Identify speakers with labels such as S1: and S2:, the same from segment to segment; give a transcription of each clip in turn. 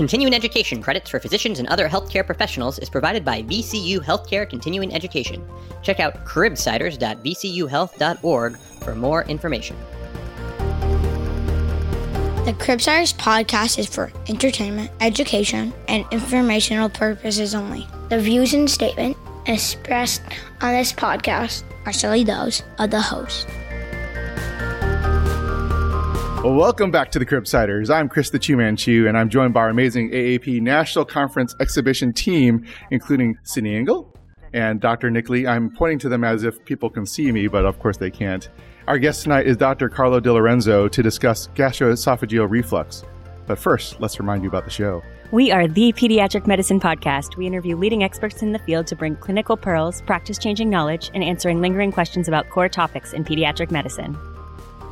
S1: Continuing education credits for physicians and other healthcare professionals is provided by VCU Healthcare Continuing Education. Check out cribsiders.vcuhealth.org for more information.
S2: The Cribsiders podcast is for entertainment, education, and informational purposes only. The views and statement expressed on this podcast are solely those of the host.
S3: Welcome back to the Cribsiders. I'm Chris the Chew Man Chew, and I'm joined by our amazing AAP National Conference exhibition team, including Sydney Engel and Dr. Nick Lee. I'm pointing to them as if people can see me, but of course they can't. Our guest tonight is Dr. Carlo DiLorenzo to discuss gastroesophageal reflux. But first, let's remind you about the show.
S4: We are the Pediatric Medicine Podcast. We interview leading experts in the field to bring clinical pearls, practice changing knowledge, and answering lingering questions about core topics in pediatric medicine.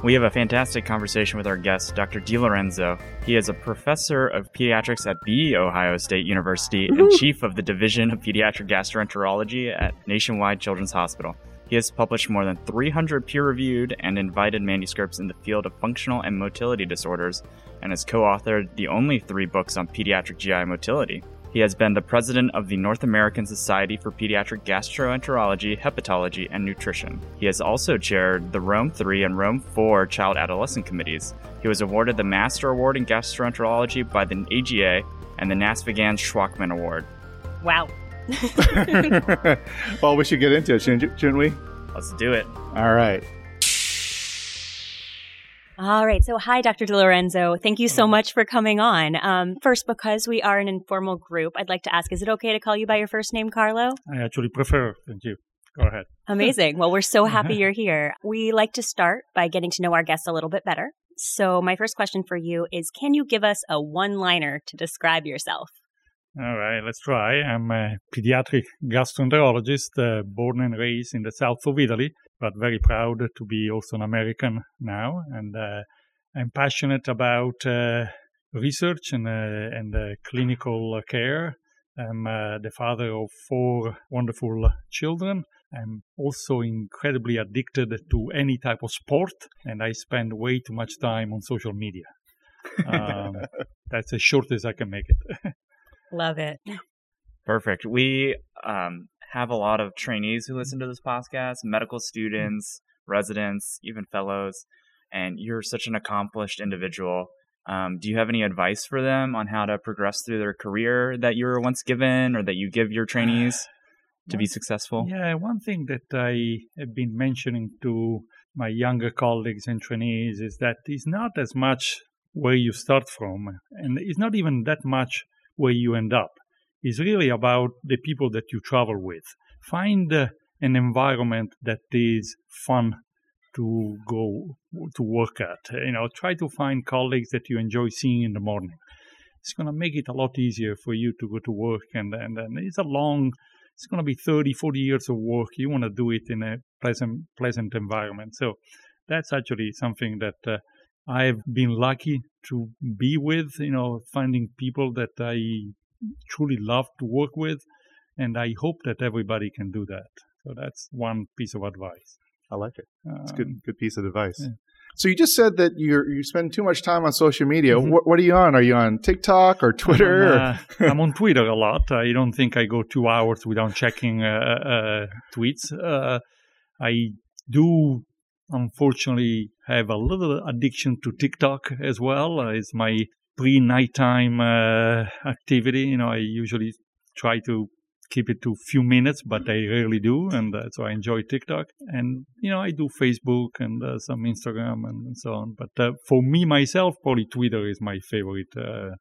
S5: We have a fantastic conversation with our guest, Dr. DiLorenzo. He is a professor of pediatrics at The Ohio State University and chief of the Division of Pediatric Gastroenterology at Nationwide Children's Hospital. He has published more than 300 peer reviewed and invited manuscripts in the field of functional and motility disorders and has co authored the only three books on pediatric GI motility. He has been the president of the North American Society for Pediatric Gastroenterology, Hepatology, and Nutrition. He has also chaired the Rome 3 and Rome 4 Child Adolescent Committees. He was awarded the Master Award in Gastroenterology by the AGA and the NASPGHAN Shwachman Award.
S4: Wow.
S3: well, we should get into it, shouldn't, shouldn't we?
S5: Let's do it.
S3: All right.
S4: All right. So, hi, Dr. DiLorenzo. Thank you so much for coming on. Um, first, because we are an informal group, I'd like to ask is it okay to call you by your first name, Carlo?
S6: I actually prefer. Thank you. Go ahead.
S4: Amazing. Well, we're so happy you're here. We like to start by getting to know our guests a little bit better. So, my first question for you is Can you give us a one liner to describe yourself?
S6: All right, let's try. I'm a pediatric gastroenterologist, uh, born and raised in the south of Italy, but very proud to be also an American now. And uh, I'm passionate about uh, research and, uh, and uh, clinical care. I'm uh, the father of four wonderful children. I'm also incredibly addicted to any type of sport, and I spend way too much time on social media. Um, that's as short as I can make it.
S4: Love it.
S5: Perfect. We um, have a lot of trainees who listen to this podcast, medical students, residents, even fellows, and you're such an accomplished individual. Um, do you have any advice for them on how to progress through their career that you were once given or that you give your trainees to be successful?
S6: Yeah, one thing that I have been mentioning to my younger colleagues and trainees is that it's not as much where you start from, and it's not even that much where you end up. It's really about the people that you travel with. Find uh, an environment that is fun to go to work at. You know, try to find colleagues that you enjoy seeing in the morning. It's going to make it a lot easier for you to go to work, and and, and it's a long. It's going to be 30, 40 years of work. You want to do it in a pleasant, pleasant environment. So that's actually something that uh, I've been lucky to be with, you know, finding people that I truly love to work with. And I hope that everybody can do that. So that's one piece of advice.
S3: I like it. It's a good,
S6: Um,
S3: good piece of advice.
S6: yeah.
S3: So you just said that you you spend too much time on social media.
S6: Mhm.
S3: What, what are you on? Are you on TikTok or Twitter?
S6: I'm, uh, I'm on Twitter a lot. I don't think I go two hours without checking uh, uh, tweets. Uh, I do, unfortunately, have a little addiction to TikTok as well. Uh, it's my pre-nighttime uh, activity. You know, I usually try to keep it to a few minutes, but I rarely do, and uh, so I enjoy TikTok. And you know, I do Facebook and uh, some Instagram and so on. But uh, for me myself, probably Twitter is my favorite uh,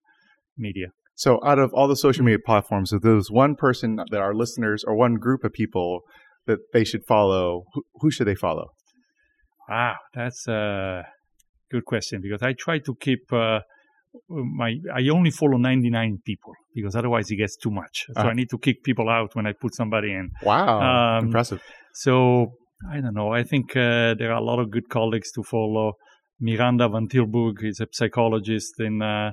S6: media.
S3: So, out of all the social media platforms, if there's one person that our listeners or one group of people that they should follow, who, who should they follow?
S6: Wow, that's a good question because I try to keep uh, my. I only follow 99 people because otherwise it gets too much. So
S3: Ah.
S6: I need to kick people out when I put somebody in.
S3: Wow,
S6: Um,
S3: impressive.
S6: So I don't know. I think uh, there are a lot of good colleagues to follow. Miranda Van Tilburg is a psychologist in uh,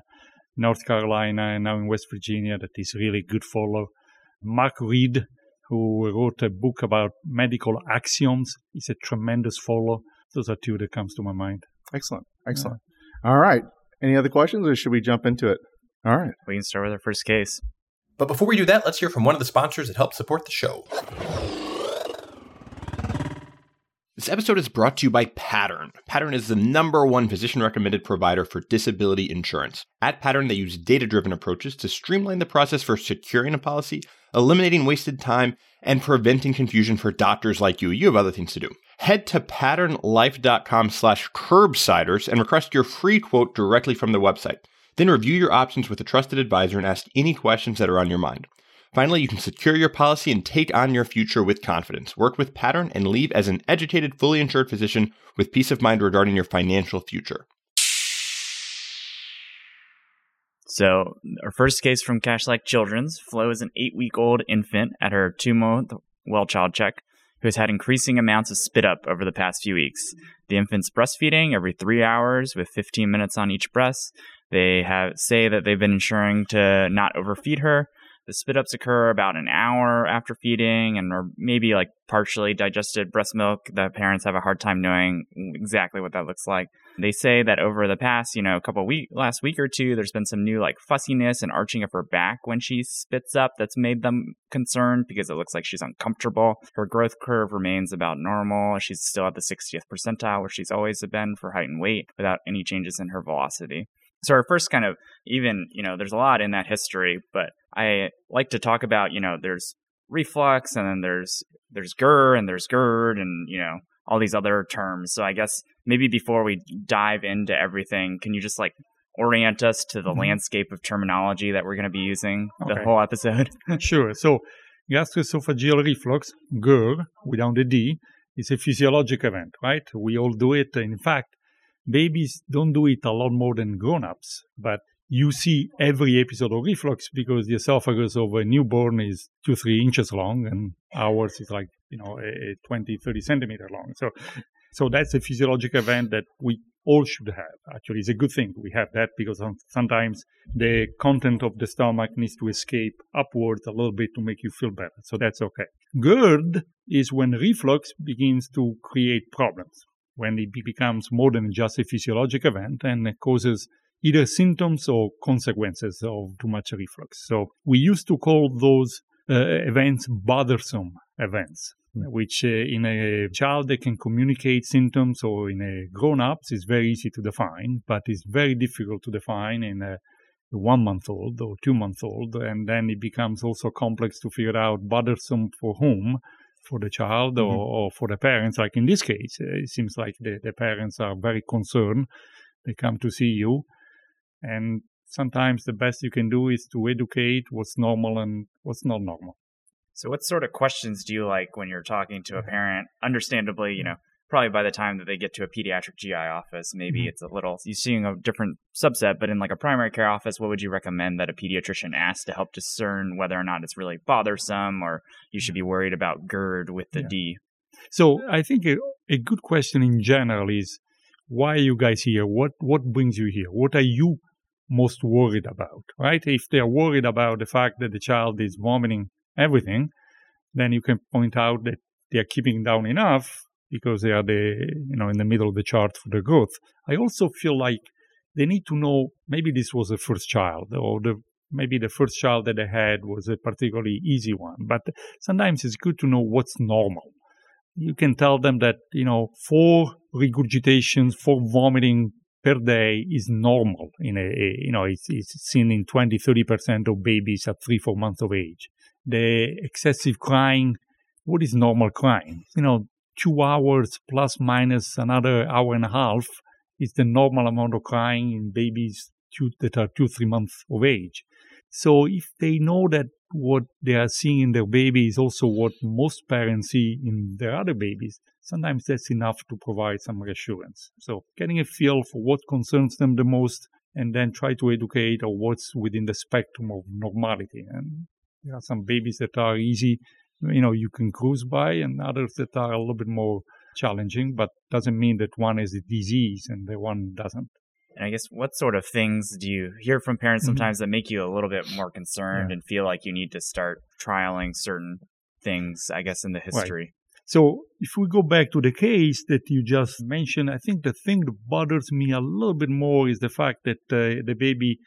S6: North Carolina and now in West Virginia that is really good follow. Mark Reed, who wrote a book about medical axioms, is a tremendous follow. Those are two that comes to my mind.
S3: Excellent, excellent. All right. Any other questions, or should we jump into it? All right.
S5: We can start with our first case.
S7: But before we do that, let's hear from one of the sponsors that help support the show. This episode is brought to you by Pattern. Pattern is the number one physician recommended provider for disability insurance. At Pattern, they use data driven approaches to streamline the process for securing a policy, eliminating wasted time, and preventing confusion for doctors like you. You have other things to do. Head to patternlife.com slash curbsiders and request your free quote directly from the website. Then review your options with a trusted advisor and ask any questions that are on your mind. Finally, you can secure your policy and take on your future with confidence. Work with Pattern and leave as an educated, fully insured physician with peace of mind regarding your financial future.
S5: So, our first case from Cash Like Children's Flo is an eight week old infant at her two month well child check who has had increasing amounts of spit up over the past few weeks. The infant's breastfeeding every three hours with 15 minutes on each breast. They have say that they've been ensuring to not overfeed her. The spit ups occur about an hour after feeding and are maybe like partially digested breast milk. The parents have a hard time knowing exactly what that looks like. They say that over the past, you know, a couple week, last week or two, there's been some new like fussiness and arching of her back when she spits up that's made them concerned because it looks like she's uncomfortable. Her growth curve remains about normal. She's still at the 60th percentile where she's always been for height and weight without any changes in her velocity. So our first kind of even, you know, there's a lot in that history, but I like to talk about, you know, there's reflux and then there's there's GER and there's GERD and, you know, all these other terms. So I guess maybe before we dive into everything, can you just like orient us to the mm-hmm. landscape of terminology that we're going to be using okay. the whole episode?
S6: sure. So gastroesophageal reflux, GER, without the D, is a physiologic event, right? We all do it. In fact, babies don't do it a lot more than grown-ups, but you see every episode of reflux because the esophagus of a newborn is two, three inches long, and ours is like, you know, a 20, 30 centimeter long. So, so that's a physiologic event that we all should have. Actually, it's a good thing we have that because sometimes the content of the stomach needs to escape upwards a little bit to make you feel better. So that's okay. GERD is when reflux begins to create problems, when it becomes more than just a physiologic event and causes either symptoms or consequences of too much reflux. So we used to call those uh, events bothersome events, mm. which uh, in a child they can communicate symptoms or in a grown-ups is very easy to define, but it's very difficult to define in a one month old or two month old. And then it becomes also complex to figure out bothersome for whom for the child mm-hmm. or, or, for the parents. Like in this case, uh, it seems like the, the parents are very concerned. They come to see you and sometimes the best you can do is to educate what's normal and what's not normal.
S5: So, what sort of questions do you like when you're talking to a parent? Understandably, you know, probably by the time that they get to a pediatric GI office, maybe mm-hmm. it's a little, you're seeing a different subset, but in like a primary care office, what would you recommend that a pediatrician ask to help discern whether or not it's really bothersome or you should be worried about GERD with the yeah. D?
S6: So, I think a, a good question in general is why are you guys here? What, what brings you here? What are you most worried about, right? If they're worried about the fact that the child is vomiting everything, then you can point out that they're keeping down enough because they are the you know in the middle of the chart for the growth. I also feel like they need to know maybe this was the first child or the maybe the first child that they had was a particularly easy one. But sometimes it's good to know what's normal. You can tell them that, you know, four regurgitations, four vomiting per day is normal in a, a you know it's, it's seen in 20 30% of babies at 3 4 months of age the excessive crying what is normal crying you know 2 hours plus minus another hour and a half is the normal amount of crying in babies two, that are 2 3 months of age so if they know that what they are seeing in their baby is also what most parents see in their other babies, sometimes that's enough to provide some reassurance. So getting a feel for what concerns them the most and then try to educate or what's within the spectrum of normality. And there are some babies that are easy, you know, you can cruise by and others that are a little bit more challenging, but doesn't mean that one is a disease and the one doesn't.
S5: And I guess what sort of things do you hear from parents mm-hmm. sometimes mm-hmm. that make you a little bit more concerned yeah. and feel like you need to start trialing certain things, I guess, in the history? Right.
S6: So if we go back to the case that you just mentioned, I think the thing that bothers me a little bit more is the fact that uh, the baby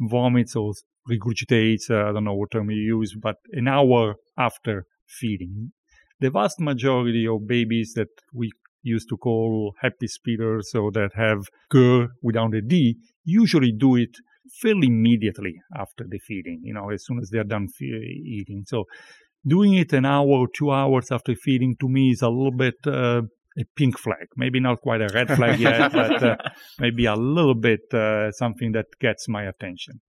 S6: vomits or regurgitates, uh, I don't know what term you use, but an hour after feeding. The vast majority of babies that we used to call happy spitters or that have GER without a D usually do it fairly immediately after the feeding, you know, as soon as they're done fe- eating. So doing it an hour or two hours after feeding to me is a little bit uh, a pink flag. Maybe not quite a red flag yet, but uh, maybe a little bit uh, something that gets my attention.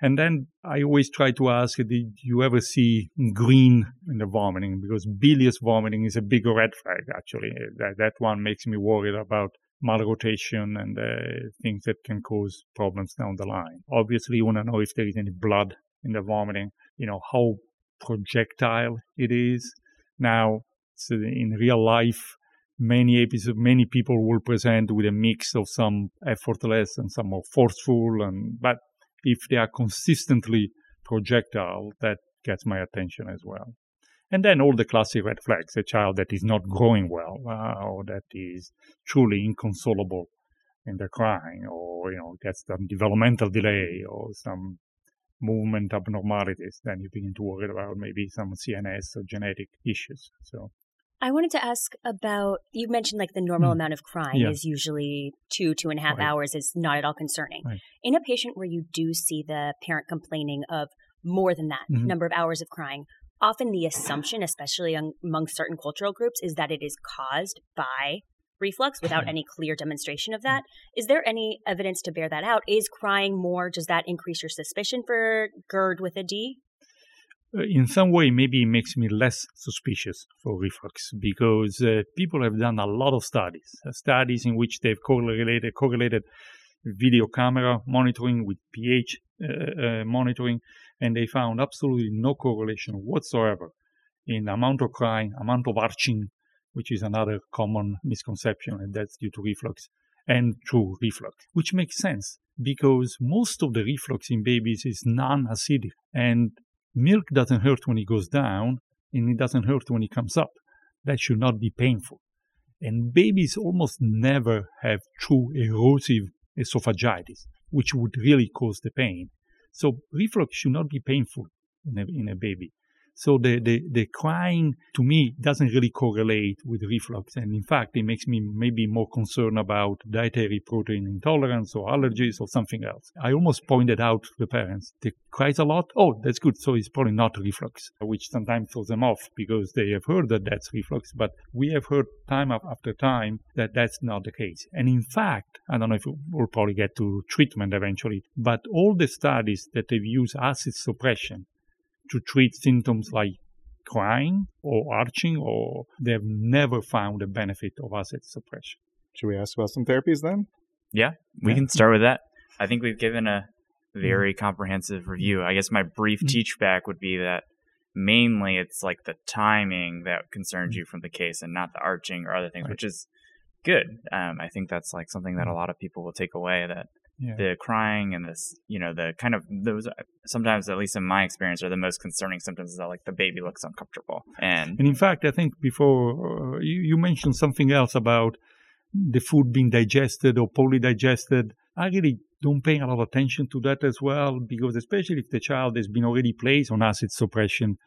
S6: And then I always try to ask, did you ever see green in the vomiting? Because bilious vomiting is a big red flag, actually. That, that one makes me worried about malrotation and uh, things that can cause problems down the line. Obviously, you want to know if there is any blood in the vomiting, you know, how projectile it is. Now, so in real life, many episodes, many people will present with a mix of some effortless and some more forceful, and but if they are consistently projectile, that gets my attention as well. And then all the classic red flags, a child that is not growing well, uh, or that is truly inconsolable in their crying, or, you know, gets some developmental delay or some movement abnormalities, then you begin to worry about maybe some CNS or genetic issues. So
S4: I wanted to ask about you mentioned like the normal
S6: Mm.
S4: amount of crying
S6: Yeah.
S4: is usually two, two and a half
S6: Right.
S4: hours is not at all concerning.
S6: Right.
S4: In a patient where you do see the parent complaining of more than that
S6: Mhm.
S4: number of hours of crying, often the assumption, especially among, among certain cultural groups, is that it is caused by reflux without any clear demonstration of that. Is there any evidence to bear that out? Is crying more, does that increase your suspicion for GERD with a D?
S6: Uh, in some way, maybe it makes me less suspicious for reflux because uh, people have done a lot of studies, uh, studies in which they've correlated, correlated video camera monitoring with pH uh, uh, monitoring, and they found absolutely no correlation whatsoever in amount of crying, amount of arching, which is another common misconception, and that's due to reflux, and true reflux, which makes sense because most of the reflux in babies is non-acidic, and milk doesn't hurt when it goes down, and it doesn't hurt when it comes up. That should not be painful. And babies almost never have true erosive esophagitis, which would really cause the pain. So reflux should not be painful in a, in a baby. So the, the, the crying to me doesn't really correlate with reflux. And in fact, it makes me maybe more concerned about dietary protein intolerance or allergies or something else. I almost pointed out to the parents, they cries a lot. Oh, that's good. So it's probably not reflux, which sometimes throws them off because they have heard that that's reflux. But we have heard time after time that that's not the case. And in fact, I don't know if we'll probably get to treatment eventually, but all the studies that have used acid suppression to treat symptoms like crying or arching, or they've never found a benefit of acid suppression.
S3: Should we ask about some therapies then?
S5: Yeah, we
S6: Yeah.
S5: can start with that. I think we've given a very comprehensive review. I guess my brief
S6: Mhm.
S5: teach back would be that mainly it's like the timing that concerns you from the case and not the arching or other things,
S6: Right.
S5: which is good. Um, I think that's like something that a lot of people will take away that
S6: Yeah.
S5: the crying and this, you know, the kind of those sometimes, at least in my experience, are the most concerning symptoms is that like the baby looks uncomfortable. And
S6: And in fact, I think before uh, you, you mentioned something else about the food being digested or poorly digested. I really don't pay a lot of attention to that as well, because especially if the child has been already placed on acid suppression,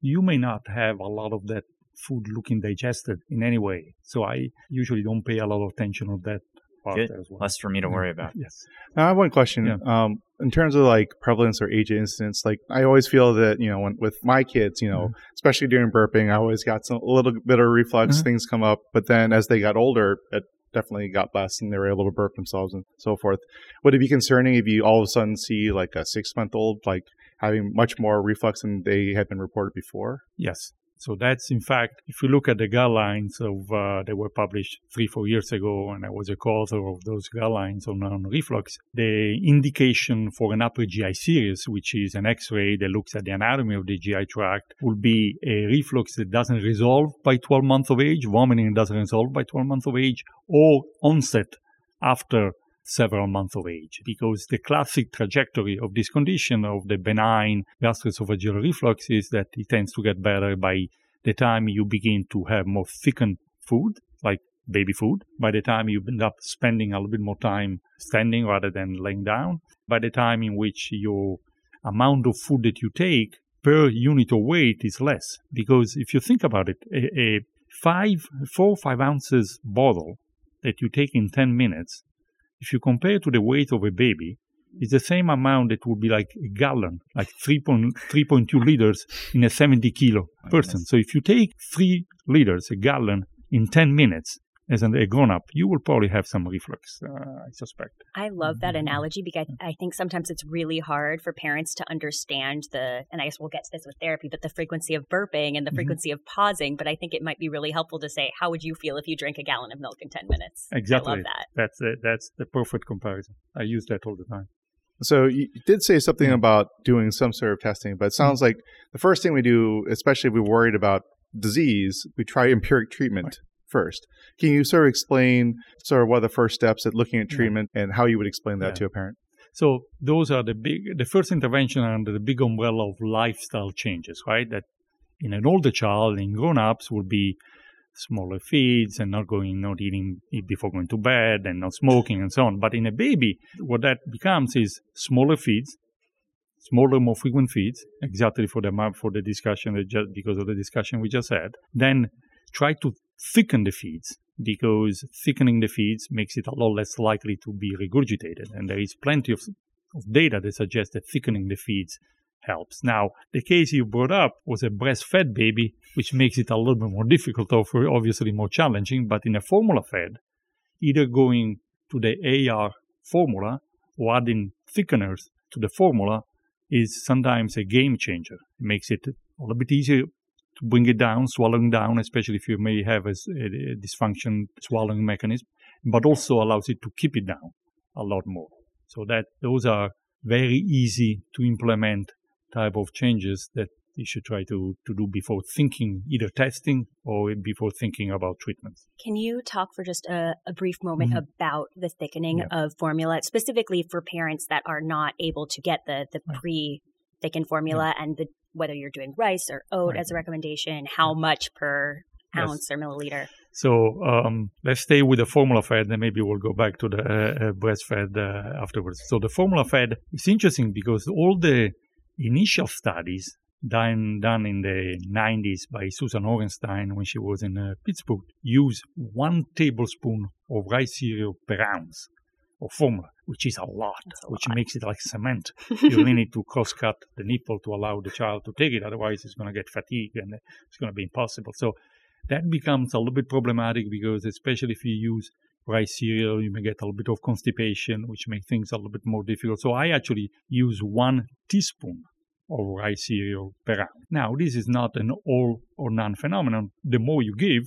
S6: you may not have a lot of that food looking digested in any way. So I usually don't pay a lot of attention on that part
S5: Good.
S6: as well.
S5: less for me to worry about.
S6: Yes.
S3: Now, I have one question.
S6: Yeah.
S3: Um, in terms of like prevalence or age incidence, like I always feel that you know when with my kids, you know, especially during burping, I always got some a little bit of reflux.
S6: Mhm.
S3: Things come up, but then as they got older, it definitely got less, and they were able to burp themselves and so forth. Would it be concerning if you all of a sudden see like a six month old like having much more reflux than they had been reported before?
S6: Yes. So that's in fact, if you look at the guidelines of uh, that were published three, four years ago, and I was a co-author of those guidelines on, on reflux, the indication for an upper GI series, which is an X-ray that looks at the anatomy of the GI tract, will be a reflux that doesn't resolve by 12 months of age, vomiting doesn't resolve by 12 months of age, or onset after several months of age because the classic trajectory of this condition of the benign gastroesophageal reflux is that it tends to get better by the time you begin to have more thickened food like baby food by the time you end up spending a little bit more time standing rather than laying down by the time in which your amount of food that you take per unit of weight is less. Because if you think about it, a, a five, four five ounces bottle that you take in 10 minutes, if you compare to the weight of a baby, it's the same amount that would be like a gallon, like 3.2 liters in a 70 kilo person. So if you take three liters, a gallon, in 10 minutes, as a grown up, you will probably have some reflux, uh, I suspect.
S4: I love that analogy because I think sometimes it's really hard for parents to understand the, and I guess we'll get to this with therapy, but the frequency of burping and the mm-hmm. frequency mm-hmm. of pausing. But I think it might be really helpful to say, how would you feel if you drank a gallon of milk in 10 minutes?
S6: Exactly.
S4: I love that.
S6: That's the, that's the perfect comparison. I use that all the time.
S3: So you did say something mm-hmm. about doing some sort of testing, but it sounds mm-hmm. like the first thing we do, especially if we're worried about disease, we try empiric treatment. Right first. Can you sort of explain sort of what are the first steps at looking at treatment yeah. and how you would explain that yeah. to a parent?
S6: So those are the big, the first intervention under the big umbrella of lifestyle changes, right? That in an older child, in grown-ups, would be smaller feeds and not going, not eating before going to bed and not smoking and so on. But in a baby, what that becomes is smaller feeds, smaller, more frequent feeds, exactly for the for the discussion just because of the discussion we just had. Then try to thicken the feeds because thickening the feeds makes it a lot less likely to be regurgitated. And there is plenty of, of data that suggests that thickening the feeds helps. Now, the case you brought up was a breastfed baby, which makes it a little bit more difficult, or obviously more challenging. But in a formula fed, either going to the AR formula or adding thickeners to the formula is sometimes a game changer. It makes it a little bit easier bring it down, swallowing down, especially if you may have a, a dysfunction swallowing mechanism, but also allows it to keep it down a lot more. So that those are very easy to implement type of changes that you should try to, to do before thinking either testing or before thinking about treatments.
S4: Can you talk for just a, a brief moment mm-hmm. about the thickening yeah. of formula, specifically for parents that are not able to get the, the pre thickened formula yeah. and the whether you're doing rice or oat right. as a recommendation, how much per ounce yes. or milliliter.
S6: So um, let's stay with the formula fed, and maybe we'll go back to the uh, uh, breastfed uh, afterwards. So the formula fed is interesting because all the initial studies done done in the 90s by Susan Orenstein when she was in uh, Pittsburgh use one tablespoon of rice cereal per ounce of formula, which is a lot, a which lot. makes it like cement. you really need to cross cut the nipple to allow the child to take it, otherwise, it's going to get fatigued and it's going to be impossible. So that becomes a little bit problematic because, especially if you use rice cereal, you may get a little bit of constipation, which makes things a little bit more difficult. So I actually use one teaspoon of rice cereal per hour. Now, this is not an all or none phenomenon. The more you give,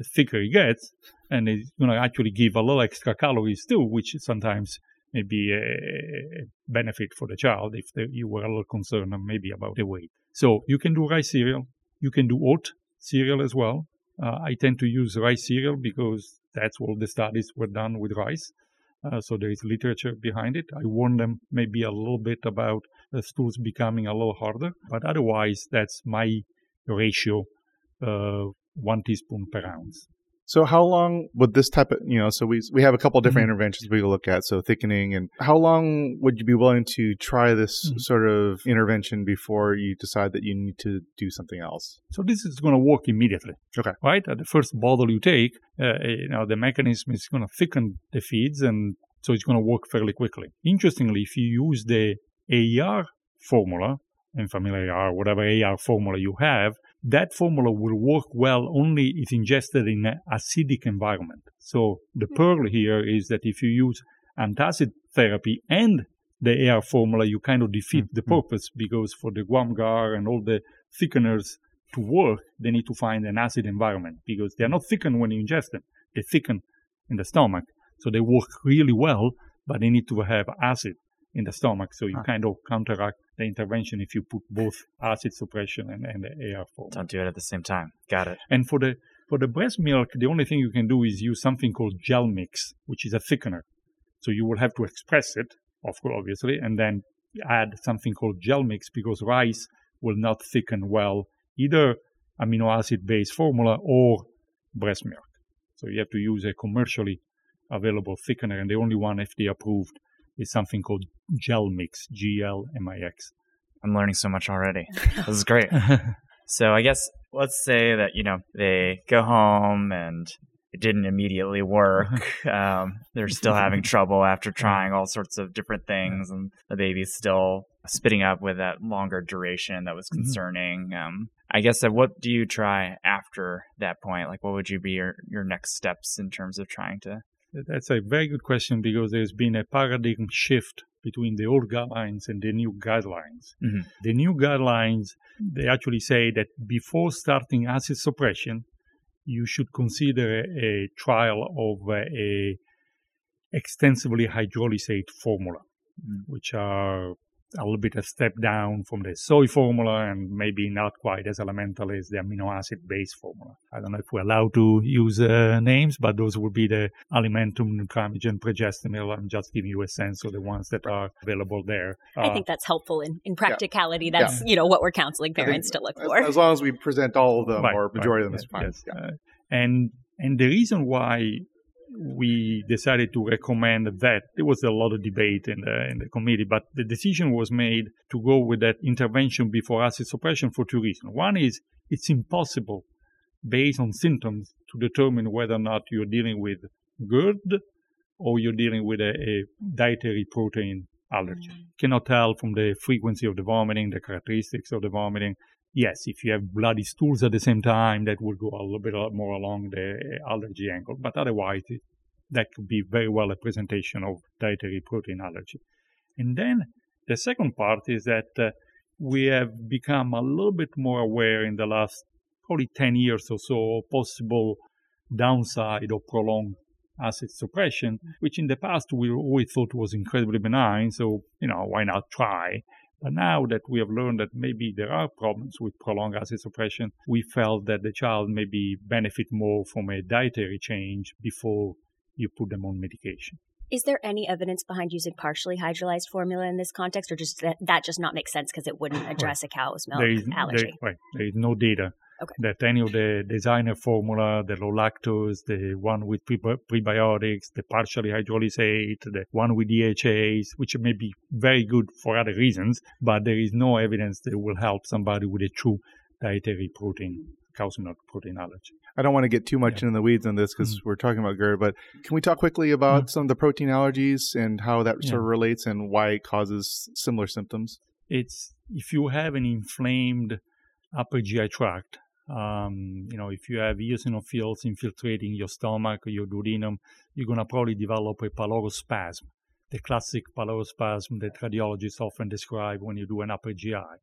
S6: the thicker it gets, and it's going to actually give a little extra calories too, which sometimes may be a benefit for the child if the, you were a little concerned maybe about the weight. So you can do rice cereal, you can do oat cereal as well. Uh, I tend to use rice cereal because that's all the studies were done with rice. Uh, so there is literature behind it. I warn them maybe a little bit about the stools becoming a little harder, but otherwise that's my ratio uh, one teaspoon per ounce.
S3: So how long would this type of you know? So we we have a couple different mm-hmm. interventions we look at. So thickening and how long would you be willing to try this mm-hmm. sort of intervention before you decide that you need to do something else?
S6: So this is going to work immediately.
S3: Okay.
S6: Right at the first bottle you take, uh, you know the mechanism is going to thicken the feeds, and so it's going to work fairly quickly. Interestingly, if you use the AER formula, Enfamil AR, whatever AR formula you have, that formula will work well only if ingested in an acidic environment. So the pearl here is that if you use antacid therapy and the AR formula, you kind of defeat mm-hmm. the purpose because for the Guar and all the thickeners to work, they need to find an acid environment because they're not thickened when you ingest them. They thicken in the stomach. So they work really well, but they need to have acid in the stomach. So you ah. kind of counteract the intervention if you put both acid suppression and, and the AR.
S5: Don't do it at the same time. Got it.
S6: And for the for the breast milk, the only thing you can do is use something called Gelmix, which is a thickener. So you will have to express it, of course, obviously, and then add something called Gelmix because rice will not thicken well either amino acid based formula or breast milk. So you have to use a commercially available thickener, and the only one FDA approved is something called Gelmix, G L M I X.
S5: I'm learning so much already. this is great. so I guess let's say that you know they go home and it didn't immediately work. Um, they're still having trouble after trying all sorts of different things, and the baby's still spitting up with that longer duration that was
S6: Mm-hmm.
S5: concerning. Um, I guess that what do you try after that point? Like, what would you be your, your next steps in terms of trying to?
S6: That's a very good question because there's been a paradigm shift between the old guidelines and the new guidelines.
S5: Mhm.
S6: The new guidelines, they actually say that before starting acid suppression, you should consider a, trial of a extensively hydrolysate formula,
S5: Mm.
S6: which are a little bit a step down from the soy formula and maybe not quite as elemental as the amino acid base formula. I don't know if we're allowed to use uh, names, but those would be the alimentum, nutramigen, Pregestimil. I'm just giving you a sense of the ones that are available there.
S4: I
S6: Uh,
S4: think that's helpful in, in practicality. That's you know what we're counseling
S3: I think
S4: parents to look
S3: as,
S4: for.
S3: as long as we present all of them
S6: Right,
S3: or majority of them
S6: right,
S3: is fine.
S6: yes,
S3: Yeah.
S6: uh, and and the reason why we decided to recommend that there was a lot of debate in the in the committee, but the decision was made to go with that intervention before acid suppression for two reasons. One is it's impossible, based on symptoms, to determine whether or not you're dealing with GERD or you're dealing with a, a dietary protein allergy. Mm. Cannot tell from the frequency of the vomiting, the characteristics of the vomiting, yes, if you have bloody stools at the same time, that will go a little bit more along the allergy angle. But otherwise, it, that could be very well a presentation of dietary protein allergy. And then the second part is that uh, we have become a little bit more aware in the last probably 10 years or so of possible downside of prolonged acid suppression, which in the past we always thought was incredibly benign. So, you know, why not try? But now that we have learned that maybe there are problems with prolonged acid suppression, we felt that the child maybe benefit more from a dietary change before you put them on medication.
S4: Is there any evidence behind using partially hydrolyzed formula in this context, or just that, that just not make sense because it wouldn't address a cow's milk
S6: there is,
S4: allergy?
S6: There, right, there is no data
S4: Okay.
S6: that any of the designer formula, the low lactose, the one with pre- prebiotics, the partially hydrolysate, the one with DHAs, which may be very good for other reasons, but there is no evidence that will help somebody with a true dietary protein, cow's milk protein allergy.
S3: I don't want to get too much
S6: Yeah.
S3: into the weeds on this because mm. we're talking about GERD, but can we talk quickly about mm. some of the protein allergies and how that sort of relates and why it causes similar symptoms?
S6: it's if you have an inflamed upper GI tract, um, you know, if you have eosinophils infiltrating your stomach or your duodenum, you're going to probably develop a pylorospasm, the classic pylorospasm that radiologists often describe when you do an upper GI,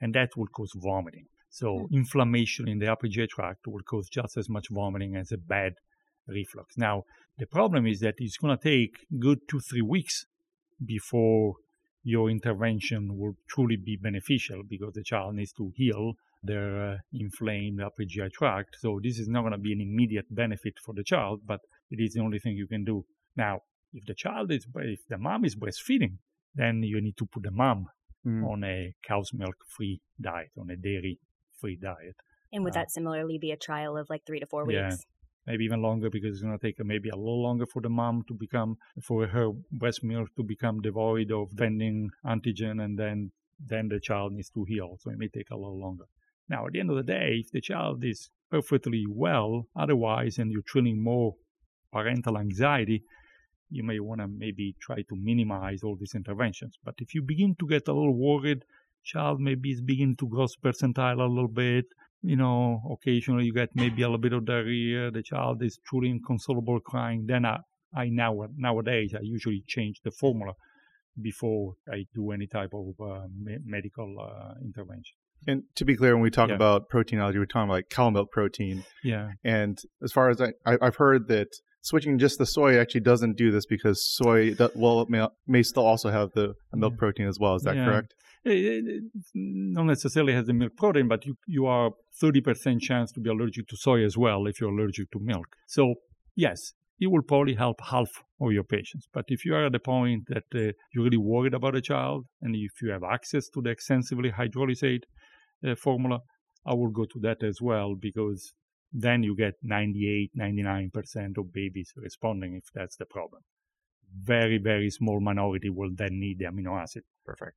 S6: and that will cause vomiting. So inflammation in the upper GI tract will cause just as much vomiting as a bad reflux. Now, the problem is that it's going to take good two, three weeks before your intervention will truly be beneficial because the child needs to heal their uh, inflamed upper GI tract. So this is not going to be an immediate benefit for the child, but it is the only thing you can do. Now, if the child is, if the mom is breastfeeding, then you need to put the mom
S3: Mm.
S6: on a cow's milk free diet, on a dairy free diet.
S4: and would
S6: uh,
S4: that similarly be a trial of like three to four weeks?
S6: Yeah.
S4: weeks?
S6: Maybe even longer because it's going to take maybe a little longer for the mom to become, for her breast milk to become devoid of vending antigen, and then then the child needs to heal. So it may take a little longer. Now, at the end of the day, if the child is perfectly well otherwise, and you're treating more parental anxiety, you may want to maybe try to minimize all these interventions. But if you begin to get a little worried, child maybe is beginning to gross percentile a little bit, you know, occasionally you get maybe a little bit of diarrhea, the child is truly inconsolable crying, then I, I now nowadays I usually change the formula before I do any type of uh, me- medical uh, intervention.
S3: And to be clear, when we talk
S6: Yeah.
S3: about protein allergy, we're talking about like cow milk protein.
S6: Yeah,
S3: And as far as I, I, I've heard that switching just the soy actually doesn't do this because soy, do, well, it may, may still also have the milk
S6: Yeah.
S3: protein as well. Is that
S6: Yeah.
S3: correct?
S6: It- it- not necessarily has the milk protein, but you, you are 30% chance to be allergic to soy as well if you're allergic to milk. So, yes, it will probably help half of your patients. But if you are at the point that uh, you're really worried about a child, and if you have access to the extensively hydrolysate Uh, formula, I will go to that as well because then you get 98, 99% of babies responding if that's the problem. very, very small minority will then need the amino acid.
S5: Perfect.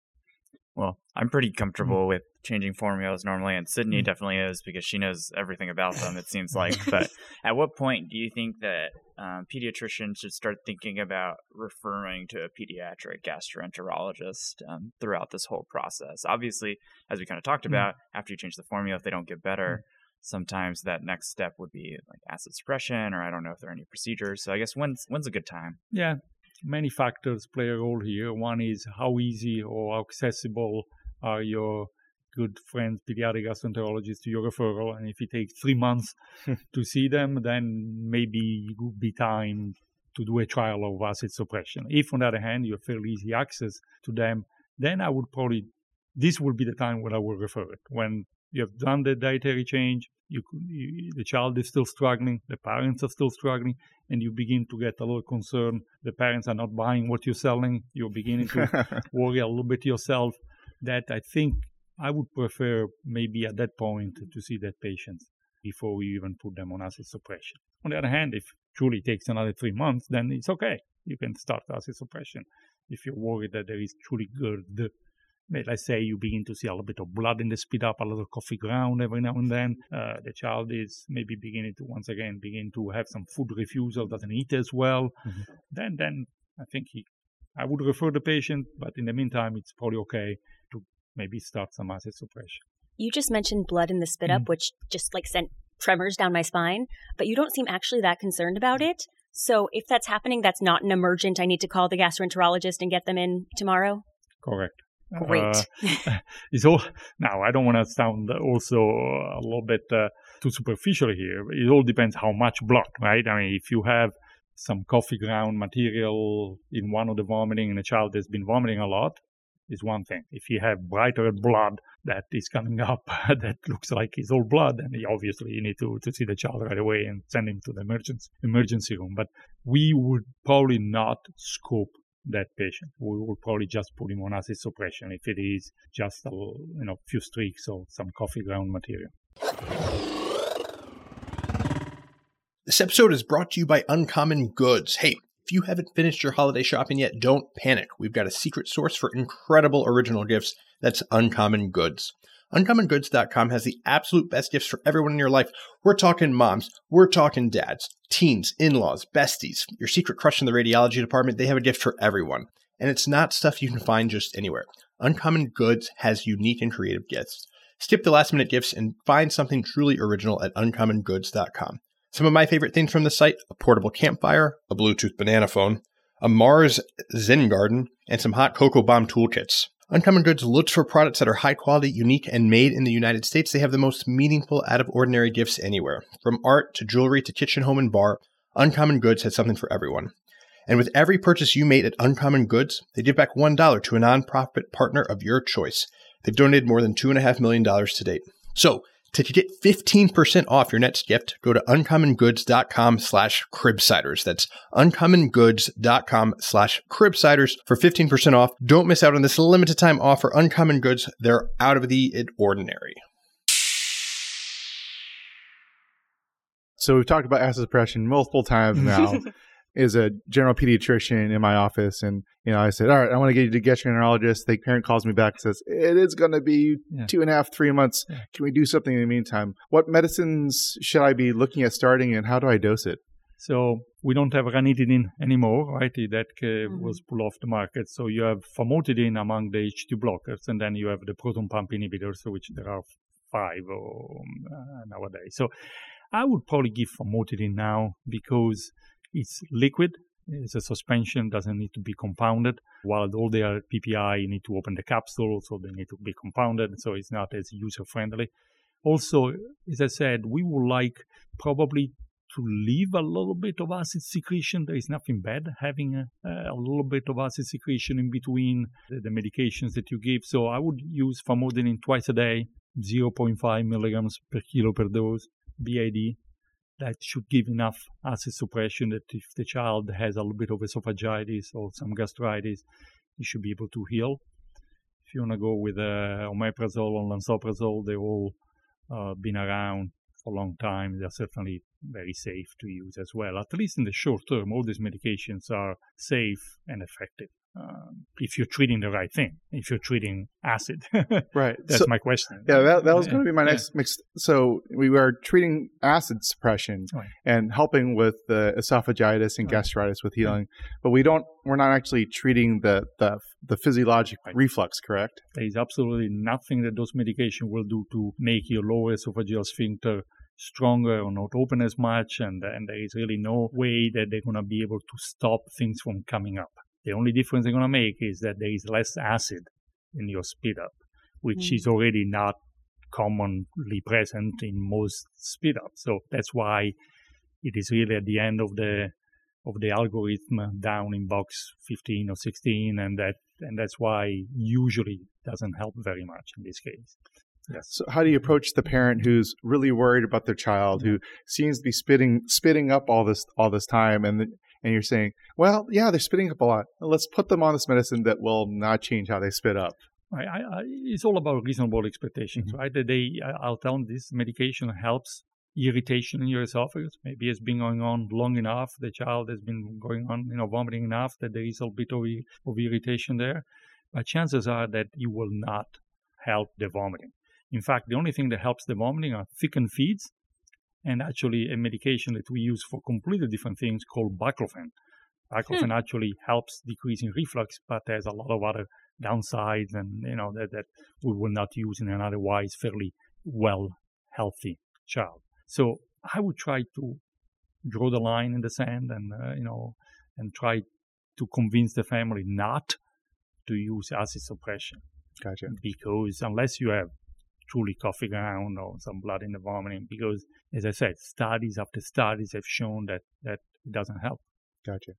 S5: Well, I'm pretty comfortable mm. with changing formulas normally, and Sydney mm. definitely is because she knows everything about them. It seems like. but at what point do you think that um, pediatricians should start thinking about referring to a pediatric gastroenterologist um, throughout this whole process? Obviously, as we kind of talked mm. about, after you change the formula, if they don't get better, mm. sometimes that next step would be like acid suppression, or I don't know if there are any procedures. So I guess when's when's a good time?
S6: Yeah, many factors play a role here. One is how easy or accessible are your good friends, pediatric gastroenterologists, to your referral. And if it takes three months to see them, then maybe it would be time to do a trial of acid suppression. If, on the other hand, you have fairly easy access to them, then I would probably, this would be the time when I would refer it. When you have done the dietary change, you, you, the child is still struggling, the parents are still struggling, and you begin to get a little concerned. The parents are not buying what you're selling. You're beginning to worry a little bit yourself. That I think I would prefer maybe at that point to see that patient before we even put them on acid suppression. On the other hand, if truly takes another three months, then it's okay. You can start acid suppression. If you're worried that there is truly good let's say you begin to see a little bit of blood in the spit up, a little coffee ground every now and then. Uh, the child is maybe beginning to once again begin to have some food refusal, doesn't eat as well. Mm-hmm. Then, then I think he, I would refer the patient, but in the meantime, it's probably okay to maybe start some acid suppression.
S4: You just mentioned blood in the spit up, mm-hmm. which just like sent tremors down my spine, but you don't seem actually that concerned about it. So if that's happening, that's not an emergent. I need to call the gastroenterologist and get them in tomorrow.
S6: Correct.
S4: Great.
S6: Uh, it's all now. I don't want to sound also a little bit uh, too superficial here. It all depends how much blood, right? I mean, if you have some coffee ground material in one of the vomiting and a child has been vomiting a lot, is one thing. If you have bright red blood that is coming up that looks like it's all blood, then obviously you need to, to see the child right away and send him to the emergency emergency room. But we would probably not scope that patient. We will probably just put him on acid suppression if it is just a you know few streaks or some coffee ground material.
S7: This episode is brought to you by Uncommon Goods. Hey, if you haven't finished your holiday shopping yet, don't panic. We've got a secret source for incredible original gifts. That's Uncommon Goods. UncommonGoods.com has the absolute best gifts for everyone in your life. We're talking moms, we're talking dads, teens, in laws, besties, your secret crush in the radiology department. They have a gift for everyone. And it's not stuff you can find just anywhere. Uncommon Goods has unique and creative gifts. Skip the last minute gifts and find something truly original at uncommongoods.com. Some of my favorite things from the site a portable campfire, a Bluetooth banana phone, a Mars Zen garden, and some hot cocoa bomb toolkits. Uncommon Goods looks for products that are high quality, unique, and made in the United States. They have the most meaningful, out of ordinary gifts anywhere. From art to jewelry to kitchen, home, and bar, Uncommon Goods has something for everyone. And with every purchase you made at Uncommon Goods, they give back $1 to a nonprofit partner of your choice. They've donated more than $2.5 million to date. So, to get 15% off your next gift, go to uncommongoods.com slash cribsiders. That's uncommongoods.com slash cribsiders for 15% off. Don't miss out on this limited time offer. Uncommon Goods, they're out of the ordinary.
S3: So we've talked about acid suppression multiple times now. is a general pediatrician in my office, and you know, I said, "All right, I want to get you to gastroenterologist." The parent calls me back and says, "It is going to be yeah. two and a half, three months. Yeah. Can we do something in the meantime? What medicines should I be looking at starting, and how do I dose it?"
S6: So we don't have ranitidine anymore, right? That uh, mm-hmm. was pulled off the market. So you have famotidine among the H2 blockers, and then you have the proton pump inhibitors, which there are five um, uh, nowadays. So I would probably give famotidine now because it's liquid. Eh, it's a suspension, doesn't need to be compounded. While all the PPI, need to open the capsule, so they need to be compounded. So it's not as user friendly. Also, as I said, we would like probably to leave a little bit of acid secretion. There is nothing bad having a, a little bit of acid secretion in between the, the, medications that you give. So I would use famotidine twice a day, 0.5 milligrams per kilo per dose, BID that should give enough acid suppression that if the child has a little bit of esophagitis or some gastritis, he should be able to heal. If you want to go with uh, omeprazole or lansoprazole, they've all uh, been around for a long time. They're certainly very safe to use as well. At least in the short term, all these medications are safe and effective. Um, if you're treating the right thing, if you're treating acid,
S3: right?
S6: That's
S3: so,
S6: my question.
S3: Yeah, that, that was going to be my next yeah. mix. So we were treating acid suppression right. and helping with the esophagitis and right. gastritis with healing, but we don't. We're not actually treating the the, the physiologic right. reflux, correct?
S6: There is absolutely nothing that those medications will do to make your lower esophageal sphincter stronger or not open as much, and and there is really no way that they're going to be able to stop things from coming up. The only difference they're going to make is that there is less acid in your speed up, which mm. is already not commonly present in most speed up. So that's why it is really at the end of the of the algorithm down in box 15 or 16 and that and that's why usually doesn't help very much in this case
S3: yes so how do you approach the parent who's really worried about their child who seems to be spitting spitting up all this all this time and and you're saying, well, yeah, they're spitting up a lot. Let's put them on this medicine that will not change how they spit up.
S6: I, I, it's all about reasonable expectations, mm-hmm. right? That they, I'll tell them this medication helps irritation in your esophagus. Maybe it's been going on long enough. The child has been going on, you know, vomiting enough that there is a bit of, of irritation there. But chances are that it will not help the vomiting. In fact, the only thing that helps the vomiting are thickened feeds and actually a medication that we use for completely different things called baclofen. Baclofen hmm. actually helps decreasing reflux, but there's a lot of other downsides, and you know that, that we will not use in an otherwise fairly well healthy child. So I would try to draw the line in the sand, and uh, you know, and try to convince the family not to use acid suppression.
S3: Gotcha.
S6: Because unless you have truly coffee ground or some blood in the vomiting because as I said, studies after studies have shown that that it doesn't help.
S3: Gotcha.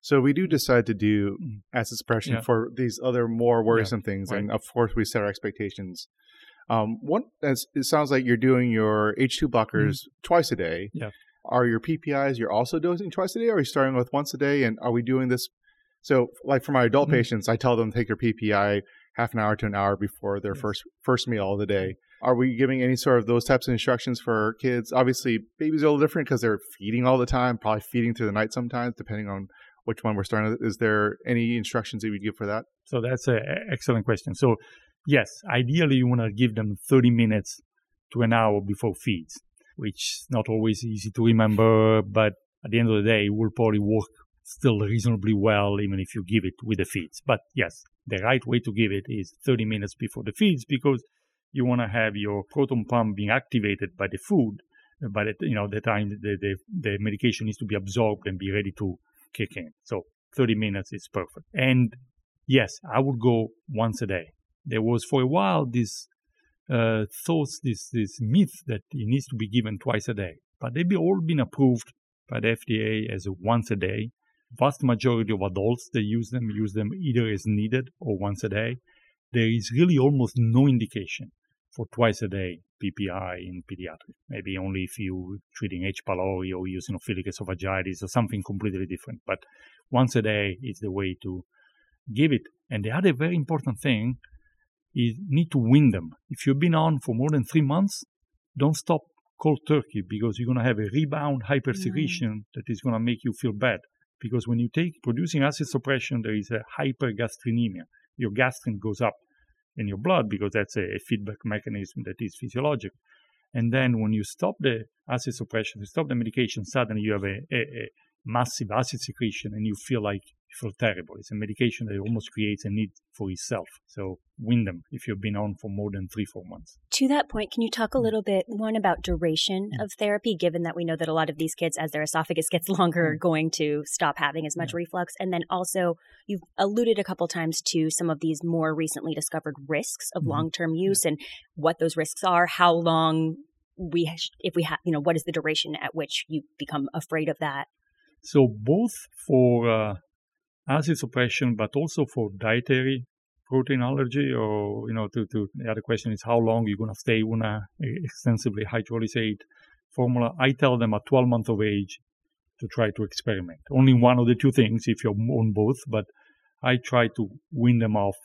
S3: So we do decide to do mm. acid suppression yeah. for these other more worrisome yeah, things, right. and of course we set our expectations. Um, one, as it sounds like you're doing your H2 blockers mm. twice a day.
S6: Yeah.
S3: Are your PPIs you're also dosing twice a day? Or are you starting with once a day? And are we doing this? So, like for my adult mm. patients, I tell them take your PPI half an hour to an hour before their yes. first first meal of the day. Are we giving any sort of those types of instructions for kids? Obviously, babies are a little different because they're feeding all the time, probably feeding through the night sometimes, depending on which one we're starting. Is there any instructions that we give for that?
S6: So that's an excellent question. So, yes, ideally, you want to give them 30 minutes to an hour before feeds, which is not always easy to remember, but at the end of the day, it will probably work still reasonably well, even if you give it with the feeds. But yes, the right way to give it is 30 minutes before the feeds because you want to have your proton pump being activated by the food by the you know the time the, the, the medication needs to be absorbed and be ready to kick in. So 30 minutes is perfect. And yes, I would go once a day. There was for a while this uh, thoughts, this this myth that it needs to be given twice a day, but they've all been approved by the FDA as a once a day vast majority of adults that use them use them either as needed or once a day. There is really almost no indication for twice a day PPI in pediatrics. Maybe only if you're treating H. pylori or eosinophilic esophagitis or something completely different. But once a day is the way to give it. And the other very important thing is need to win them. If you've been on for more than three months, don't stop cold turkey because you're going to have a rebound hypersecretion mm. that is going to make you feel bad because when you take producing acid suppression, there is a hypergastrinemia. Your gastrin goes up in your blood because that's a, feedback mechanism that is physiological. And then when you stop the acid suppression, you stop the medication, suddenly you have a, a, a massive acid secretion and you feel like feel terrible. It's a medication that almost creates a need for itself. So win them if you've been on for more than three, four months.
S4: To that point, can you talk a mm. little bit, one, about duration mm. of therapy, given that we know that a lot of these kids, as their esophagus gets longer, are mm. going to stop having as much yeah. reflux? And then also, you've alluded a couple times to some of these more recently discovered risks of mm-hmm. long term use yeah. and what those risks are, how long we, if we have, you know, what is the duration at which you become afraid of that?
S6: So both for uh, acid suppression, but also for dietary protein allergy or, you know, to, to the other question is how long you're going to stay on a extensively hydrolysate formula. I tell them at 12 months of age to try to experiment. Only one of the two things if you're on both, but I try to wean them off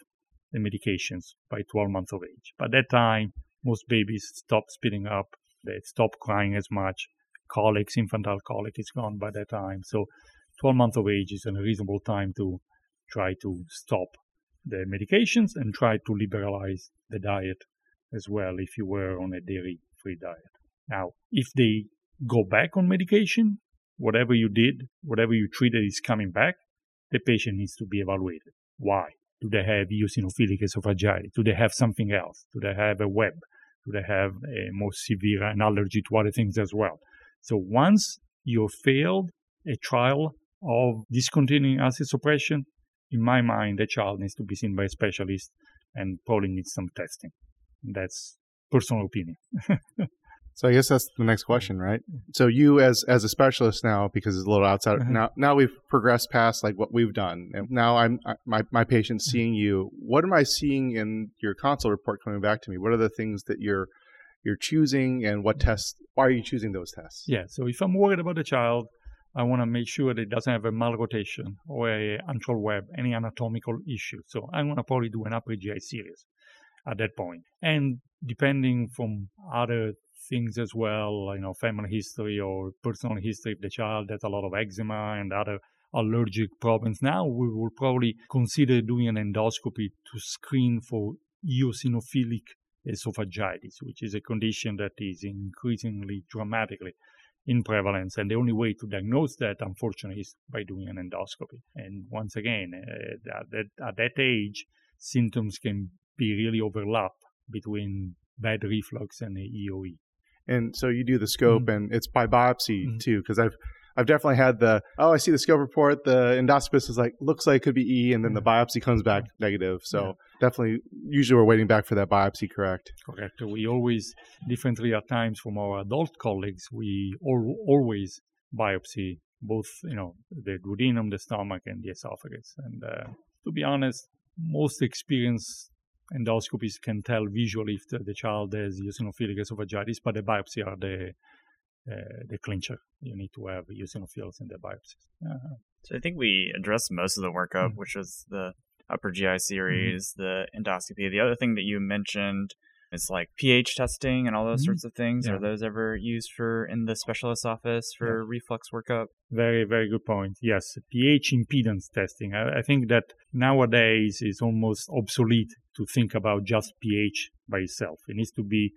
S6: the medications by 12 months of age. By that time, most babies stop spitting up, they stop crying as much, colics, infantile colic is gone by that time. So 12 months of age is a reasonable time to try to stop the medications and try to liberalize the diet as well if you were on a dairy free diet. Now, if they go back on medication, whatever you did, whatever you treated is coming back, the patient needs to be evaluated. Why? Do they have eosinophilic esophagitis? Do they have something else? Do they have a web? Do they have a more severe an allergy to other things as well? So once you failed a trial of discontinuing acid suppression, in my mind, the child needs to be seen by a specialist and probably needs some testing. That's personal opinion.
S3: So I guess that's the next question, right? So you as as a specialist now, because it's a little outside
S6: Uh-huh.
S3: now. Now we've progressed past like what we've done, and now I'm I- my my patient's
S6: Mm-hmm.
S3: seeing you. What am I seeing in your consult report coming back to me? What are the things that you're you're choosing, and what tests? Why are you choosing those tests?
S6: Yeah, so if I'm worried about the child, I want to make sure that it doesn't have a malrotation or a antral web, any anatomical issue. So I'm going to probably do an upper GI series at that point. And depending from other things as well, you know, family history or personal history, of the child has a lot of eczema and other allergic problems, now we will probably consider doing an endoscopy to screen for eosinophilic esophagitis, which is a condition that is increasingly dramatically in prevalence. And the only way to diagnose that, unfortunately, is by doing an endoscopy. And once again, uh, at, that, at that age, symptoms can be really overlap between bad reflux and EOE.
S3: And so you do the scope,
S6: Mm-hmm.
S3: and it's by biopsy too, because I've I've definitely had the oh I see the scope report. The endoscopist is like looks like it could be E, and then the biopsy comes back negative. So definitely, usually we're waiting back for that biopsy. Correct.
S6: Correct. We always, differently at times from our adult colleagues, we al- always biopsy both, you know, the duodenum, the stomach, and the esophagus. And uh, to be honest, most experienced endoscopists can tell visually if the, the child has eosinophilic esophagitis, but the biopsy are the the clincher. You need to have eosinophils in the biopsies. Uh-huh.
S5: So I think we addressed most of the workup,
S6: Mhm.
S5: which was the upper GI series, the endoscopy. The other thing that you mentioned is like pH testing and all those
S6: Mhm.
S5: sorts of things.
S6: Yeah.
S5: Are those ever used for in the specialist office for reflux workup?
S6: Very, very good point. Yes, pH impedance testing. I, I think that nowadays is almost obsolete to think about just pH by itself. It needs to be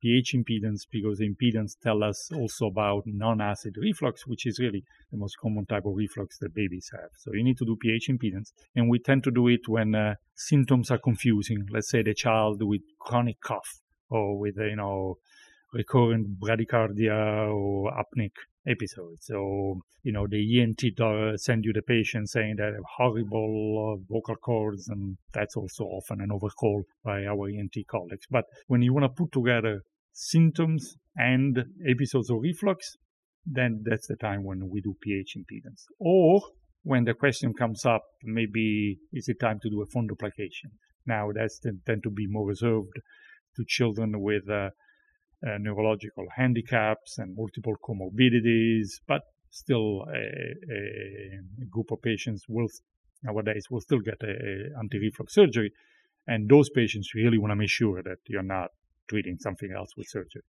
S6: pH impedance because impedance tell us also about non-acid reflux, which is really the most common type of reflux that babies have. So you need to do pH impedance, and we tend to do it when uh, symptoms are confusing. Let's say the child with chronic cough or with you know recurrent bradycardia or apneic episodes. So, you know, the ENT send you the patient saying that they have horrible uh, vocal cords, and that's also often an overcall by our ENT colleagues. But when you want to put together symptoms and episodes of reflux, then that's the time when we do pH impedance. Or when the question comes up, maybe is it time to do a fundoplication? Now that's tend to be more reserved to children with uh, neurological handicaps and multiple comorbidities, but still a, a group of patients will nowadays will still get a, anti-reflux surgery, and those patients really want to make sure that you're not treating something else with surgery.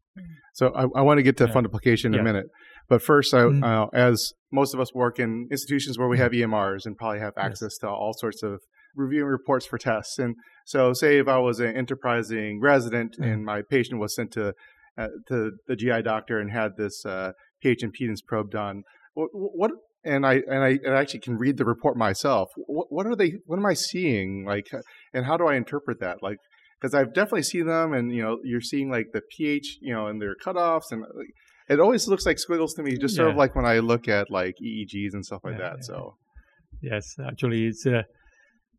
S3: So I, I want to get to
S6: Yeah.
S3: fundoplication in
S6: Yeah.
S3: a minute, but first, I,
S6: Mhm.
S3: uh, as most of us work in institutions where we have EMRs and probably have
S6: Yes.
S3: access to all sorts of reviewing reports for tests, and so say if I was an enterprising resident
S6: Mhm.
S3: and my patient was sent to uh, to the GI doctor and had this uh, pH impedance probe done, what, what and I and I and I actually can read the report myself. What, what are they? What am I seeing? Like, and how do I interpret that? Like, because I've definitely seen them, and you know, you're seeing like the pH, you know, and their cutoffs, and like, it always looks like squiggles to me, just sort of like when I look at like EEGs and stuff like
S6: Yeah,
S3: that.
S6: yeah,
S3: So,
S6: Yes, actually, it's uh,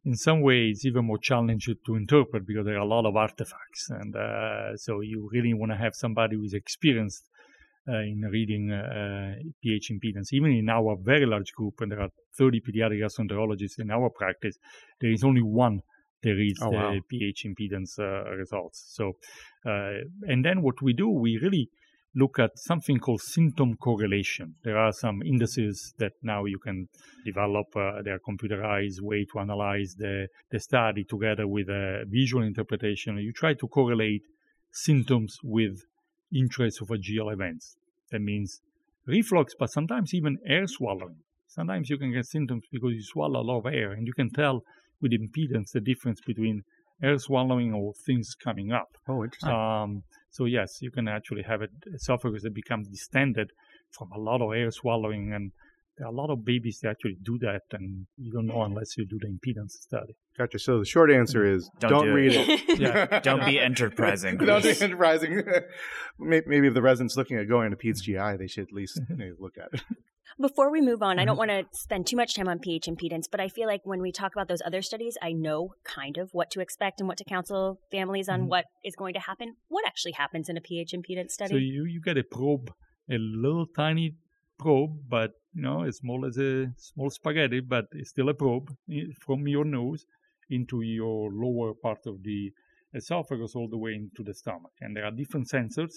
S6: in some ways even more challenging to interpret because there are a lot of artifacts, and uh, so you really want to have somebody who is experienced uh, in reading uh, pH impedance. Even in our very large group, and there are 30 pediatric gastroenterologists in our practice, there is only one that reads
S3: Oh,
S6: the pH impedance uh, results. So, uh, and then what we do, we really look at something called symptom correlation. There are some indices that now you can develop uh, their computerized way to analyze the, the study together with a visual interpretation. You try to correlate symptoms with intraesophageal events. That means reflux, but sometimes even air swallowing. Sometimes you can get symptoms because you swallow a lot of air, and you can tell with impedance the difference between air swallowing or things coming up.
S3: Oh, interesting.
S6: Um, so yes, you can actually have an uh, esophagus that becomes distended from a lot of air swallowing, and there are a lot of babies that actually do that, and you don't know mm-hmm. unless you do the impedance study.
S3: gotcha. So the short answer mm-hmm. is
S5: Don't
S3: don't,
S5: do
S3: read
S5: it.
S3: it.
S6: Yeah.
S5: Don't be enterprising.
S3: Don't be enterprising. May- Maybe if the resident's looking at going to peds GI, they should at least mm-hmm. you look at it.
S4: Before we move on, I don't
S3: Mm-hmm.
S4: want to spend too much time on pH impedance, but I feel like when we talk about those other studies, I know kind of what to expect and what to counsel families on
S6: Mhm.
S4: what is going to happen. What actually happens in a pH impedance study?
S6: So you, you get a probe, a little tiny probe, but you know, as small as a small spaghetti, but it's still a probe from your nose into your lower part of the esophagus all the way into the stomach. And there are different sensors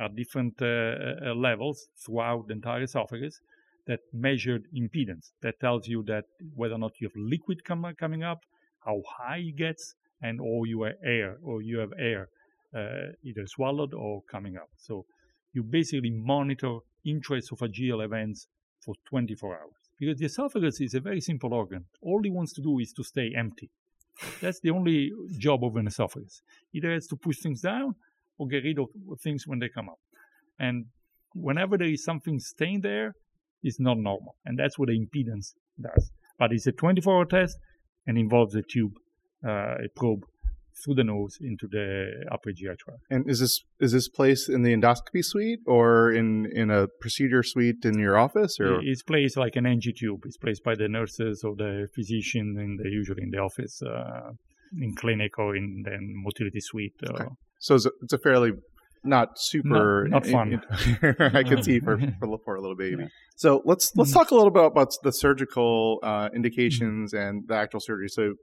S6: at different uh, uh, levels throughout the entire esophagus that measured impedance. That tells you that whether or not you have liquid com- coming up, how high it gets, and or you have air or you have air uh, either swallowed or coming up. So you basically monitor intraesophageal events for 24 hours because the esophagus is a very simple organ. All it wants to do is to stay empty. That's the only job of an esophagus. Either has to push things down or get rid of things when they come up. And whenever there is something staying there, it's not normal. And that's what the impedance does. But it's a 24 hour test and involves a tube, uh, a probe through the nose into the upper GI tract.
S3: And is this is this placed in the endoscopy suite or in in a procedure suite in your office or
S6: It's placed like an NG tube. It's placed by the nurses or the physician, and the usually in the office, uh, in clinic or in the motility suite. Uh,
S3: Okay. so it's a, it's a fairly not super
S6: Not- not fun.
S3: I could see for, for for a little baby. So let's let's talk a little bit about the surgical uh, indications and the actual surgery. So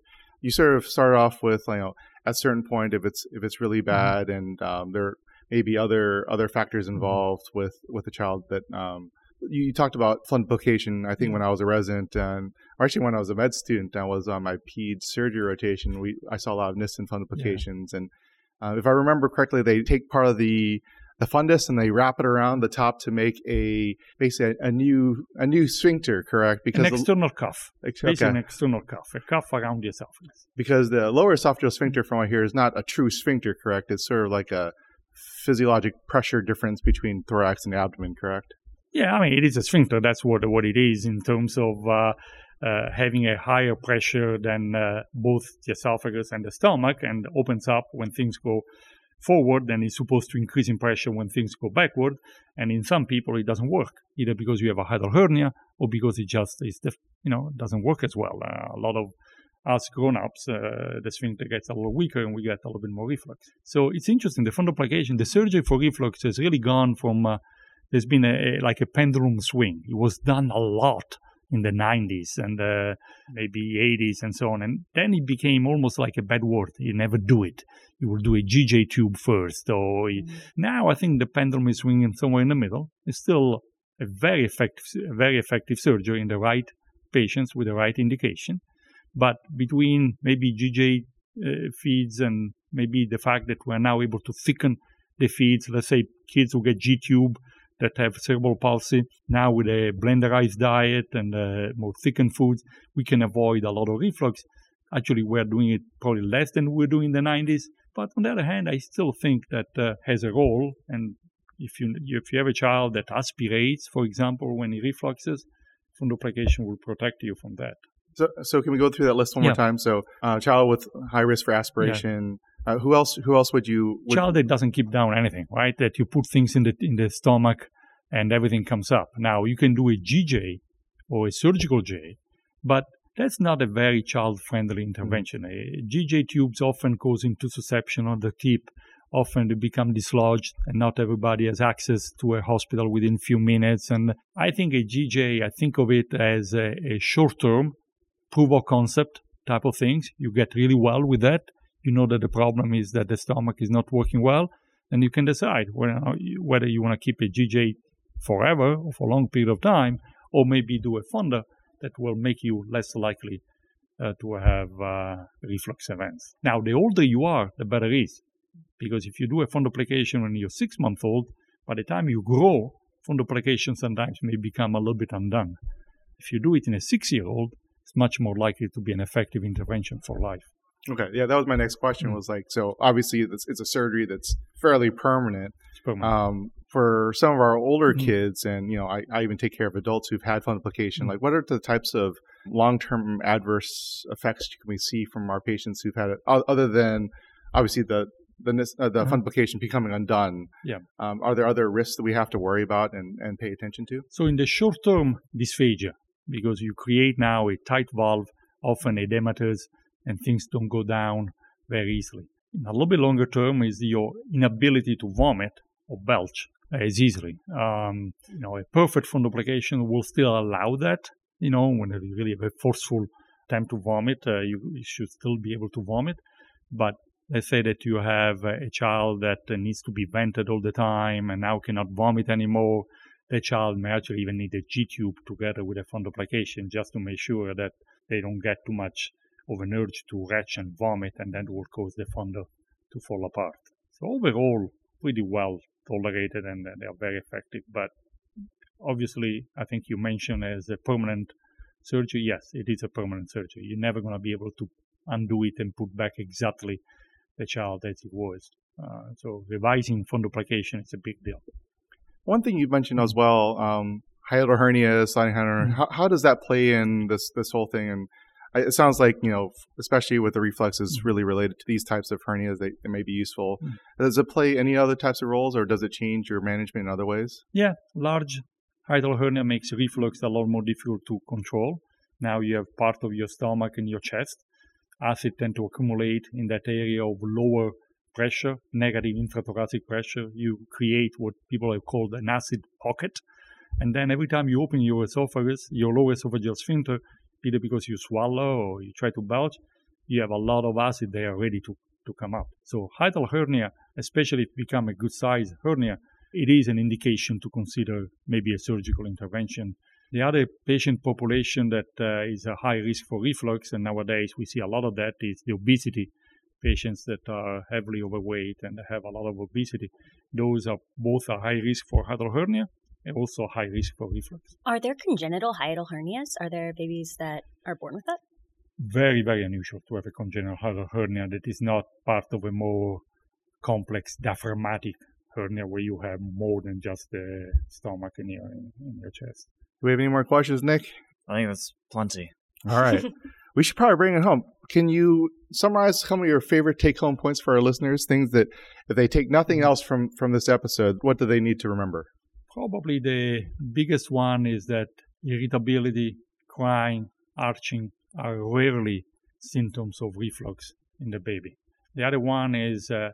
S3: you sort of start off with you know at a certain point if it's if it's really bad and um, there may be other other factors involved with with the child that um, you, you talked about fundoplication. I think when I was a resident and or actually when I was a med student, I was on my ped surgery rotation. We I saw a lot of Nissen fundoplications and uh, if I remember correctly, they take part of the the fundus and they wrap it around the top to make a basically a, a new a new sphincter, correct?
S6: an
S3: Because the,
S6: external cuff. Basically,
S3: okay,
S6: an external cuff, a cuff around the esophagus.
S3: because the lower esophageal sphincter, from what I hear, is not a true sphincter, correct? It's sort of like a physiologic pressure difference between thorax and abdomen, correct?
S6: Yeah, I mean, it is a sphincter. That's what what it is in terms of uh, uh, having a higher pressure than uh, both the esophagus and the stomach, and opens up when things go forward. Then it's supposed to increase in pressure when things go backward. And in some people, it doesn't work either because you have a hiatal hernia or because it just is, def- you know, doesn't work as well. Uh, a lot of us grown-ups, uh, the sphincter gets a little weaker and we get a little bit more reflux. So it's interesting. The fundoplication, the surgery for reflux has really gone from uh, there's been a, a like a pendulum swing. It was done a lot in the 90s and uh, maybe 80s and so on, and then it became almost like a bad word. You never do it. You will do a GJ tube first, or you- now I think the pendulum is swinging somewhere in the middle. It's still a very effective, very effective surgery in the right patients with the right indication, but between maybe GJ uh, feeds and maybe the fact that we're now able to thicken the feeds, let's say kids who get G tube that have cerebral palsy, now with a blenderized diet and uh, more thickened foods, we can avoid a lot of reflux. Actually, we're doing it probably less than we were doing in the 90s. But on the other hand, I still think that uh, has a role. And if you if you have a child that aspirates, for example, when he refluxes, fundoplication will protect you from that.
S3: So, so can we go through that list one more time? So, uh, child with high risk for aspiration. Uh, who else? Who else would you? Would,
S6: child that doesn't keep down anything, right? That you put things in the in the stomach and everything comes up. Now you can do a GJ or a surgical J, but that's not a very child-friendly intervention. A GJ tubes often cause intussusception on the tip. Often they become dislodged, and not everybody has access to a hospital within few minutes. And I think a GJ, I think of it as a, a short-term proof of concept type of things. You get really well with that. You know that the problem is that the stomach is not working well, and you can decide whether, you want to keep a GJ forever or for a long period of time, or maybe do a fundo that will make you less likely uh, to have uh, reflux events. Now, the older you are, the better it is, because if you do a fundoplication when you're six months old, by the time you grow, fundoplication sometimes may become a little bit undone. If you do it in a six year old, it's much more likely to be an effective intervention for life.
S3: Okay, yeah, that was my next question.
S6: Mm.
S3: Was like, so obviously it's, it's a surgery that's fairly permanent. Um, for some of our older
S6: Mhm.
S3: kids, and you know, I, I even take care of adults who've had fundoplication.
S6: Mhm.
S3: Like, what are the types of long-term adverse effects can we see from our patients who've had it, other than obviously the the uh, the
S6: Uh-huh.
S3: fundoplication becoming undone?
S6: Yeah.
S3: Um, are there other risks that we have to worry about and, and pay attention to?
S6: So in the short term, dysphagia, because you create now a tight valve, often edematous, and things don't go down very easily. In a little bit longer term is your inability to vomit or belch as easily. Um, you know, a perfect fundoplication will still allow that. You know, when you really have a forceful attempt to vomit, uh, you, you should still be able to vomit. But let's say that you have a child that uh, needs to be vented all the time and now cannot vomit anymore the child may actually even need a G tube together with a fundoplication just to make sure that they don't get too much of an urge to retch and vomit, and that will cause the fundo to fall apart. So overall, pretty well tolerated, and uh, they are very effective. But obviously, I think you mentioned as a permanent surgery. Yes, it is a permanent surgery. You're never going to be able to undo it and put back exactly the child as it was. Uh, so revising fundoplication is a big deal.
S3: One thing you mentioned as well, um, hiatal hernia, sliding hernia. How, how does that play in this this whole thing? And it sounds like you know, especially with the reflexes,
S6: Mhm.
S3: really related to these types of hernias, they, they may be useful.
S6: Mhm.
S3: Does it play any other types of roles, or does it change your management in other ways?
S6: Yeah, large hiatal hernia makes reflux a lot more difficult to control. Now you have part of your stomach and your chest. Acid tend to accumulate in that area of lower pressure, negative intrathoracic pressure. You create what people have called an acid pocket. And then every time you open your esophagus, your lower esophageal sphincter, either because you swallow or you try to belch, you have a lot of acid there ready to, to come out. So hiatal hernia, especially if it become a good size hernia, it is an indication to consider maybe a surgical intervention. The other patient population that uh, is a high risk for reflux, and nowadays we see a lot of that, is the obesity patients that are heavily overweight and have a lot of obesity. Those are both a high risk for hiatal hernia and also high risk for reflux.
S4: Are there congenital hiatal hernias? Are there babies that are born with that?
S6: Very, very unusual to have a congenital hiatal hernia that is not part of a more complex diaphragmatic hernia where you have more than just the stomach in your, in your chest.
S3: Do we have any more questions, Nick?
S5: I think that's plenty.
S3: All right. we should probably bring it home. Can you summarize some of your favorite take home points for our listeners? Things that if they take nothing mm-hmm. else from from this episode, what do they need to remember?
S6: Probably the biggest one is that irritability, crying, arching are rarely symptoms of reflux in the baby. The other one is uh,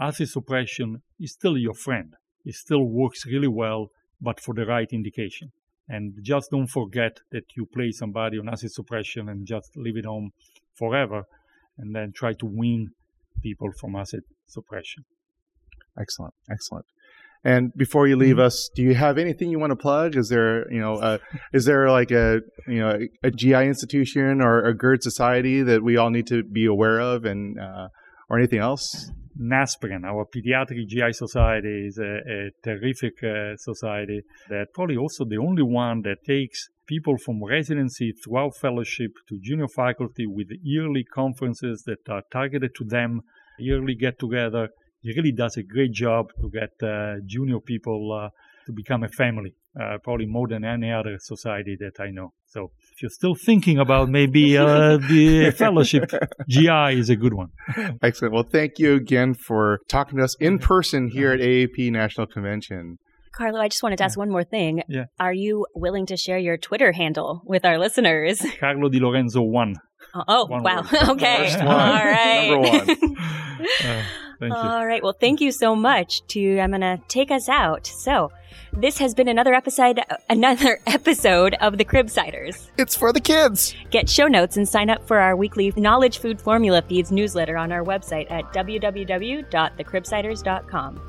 S6: acid suppression is still your friend. It still works really well, but for the right indication. And just don't forget that you place somebody on acid suppression and just leave it on forever, and then try to wean people from acid suppression.
S3: Excellent, excellent. And before you leave
S6: Mhm.
S3: us, do you have anything you want to plug? Is there, you know, uh, is there like a, you know, a GI institution or a GERD society that we all need to be aware of, and uh, or anything else?
S6: NASPGHAN, our Pediatric GI Society, is a, a terrific uh, society that probably also the only one that takes people from residency throughout fellowship to junior faculty with yearly conferences that are targeted to them, yearly get together. It really does a great job to get uh, junior people uh, to become a family, uh, probably more than any other society that I know. So if you're still thinking about maybe uh, the fellowship, GI is a good one.
S3: Excellent. Well, thank you again for talking to us in person here at AAP National Convention.
S4: Carlo, I just wanted to ask one more thing.
S6: Yeah.
S4: Are you willing to share your Twitter handle with our listeners?
S6: Carlo Di Lorenzo one.
S4: Oh, oh,
S6: One
S4: wow.
S6: word.
S4: okay.
S6: First
S4: All
S6: one.
S4: right.
S3: Number
S6: Uh, thank you.
S4: All right. Well, thank you so much. To I'm going to take us out. So, this has been another episode another episode of the Cribsiders.
S3: It's for the kids.
S4: Get show notes and sign up for our weekly Knowledge Food Formula Feeds newsletter on our website at www.thecribsiders.com.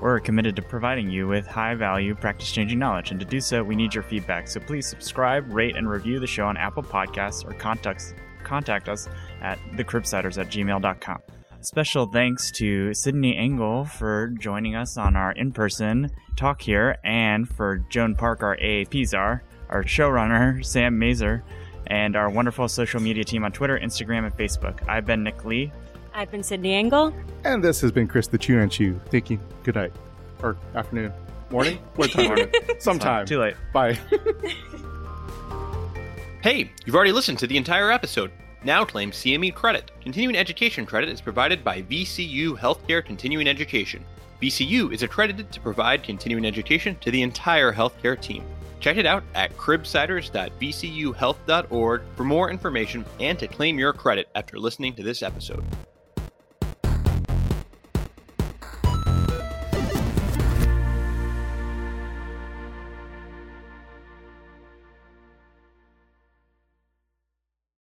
S5: We're committed to providing you with high value, practice changing knowledge, and to do so, we need your feedback. So please subscribe, rate, and review the show on Apple Podcasts or contact, contact us at thecribsiders at gmail.com. Special thanks to Sydney Engel for joining us on our in person talk here, and for Joan Park, our AAP czar, our showrunner, Sam Mazer, and our wonderful social media team on Twitter, Instagram, and Facebook. I've been Nick Lee.
S4: I've been Sydney Engel.
S3: And this has been Chris the Chew and Chew. Thank you. Good night. Or afternoon. Morning? What time?
S5: Morning.
S3: Sometime.
S5: Too late.
S3: Bye.
S7: Hey, you've already listened to the entire episode. Now claim CME credit. Continuing education credit is provided by VCU Healthcare Continuing Education. VCU is accredited to provide continuing education to the entire healthcare team. Check it out at cribsiders.vcuhealth.org for more information and to claim your credit after listening to this episode.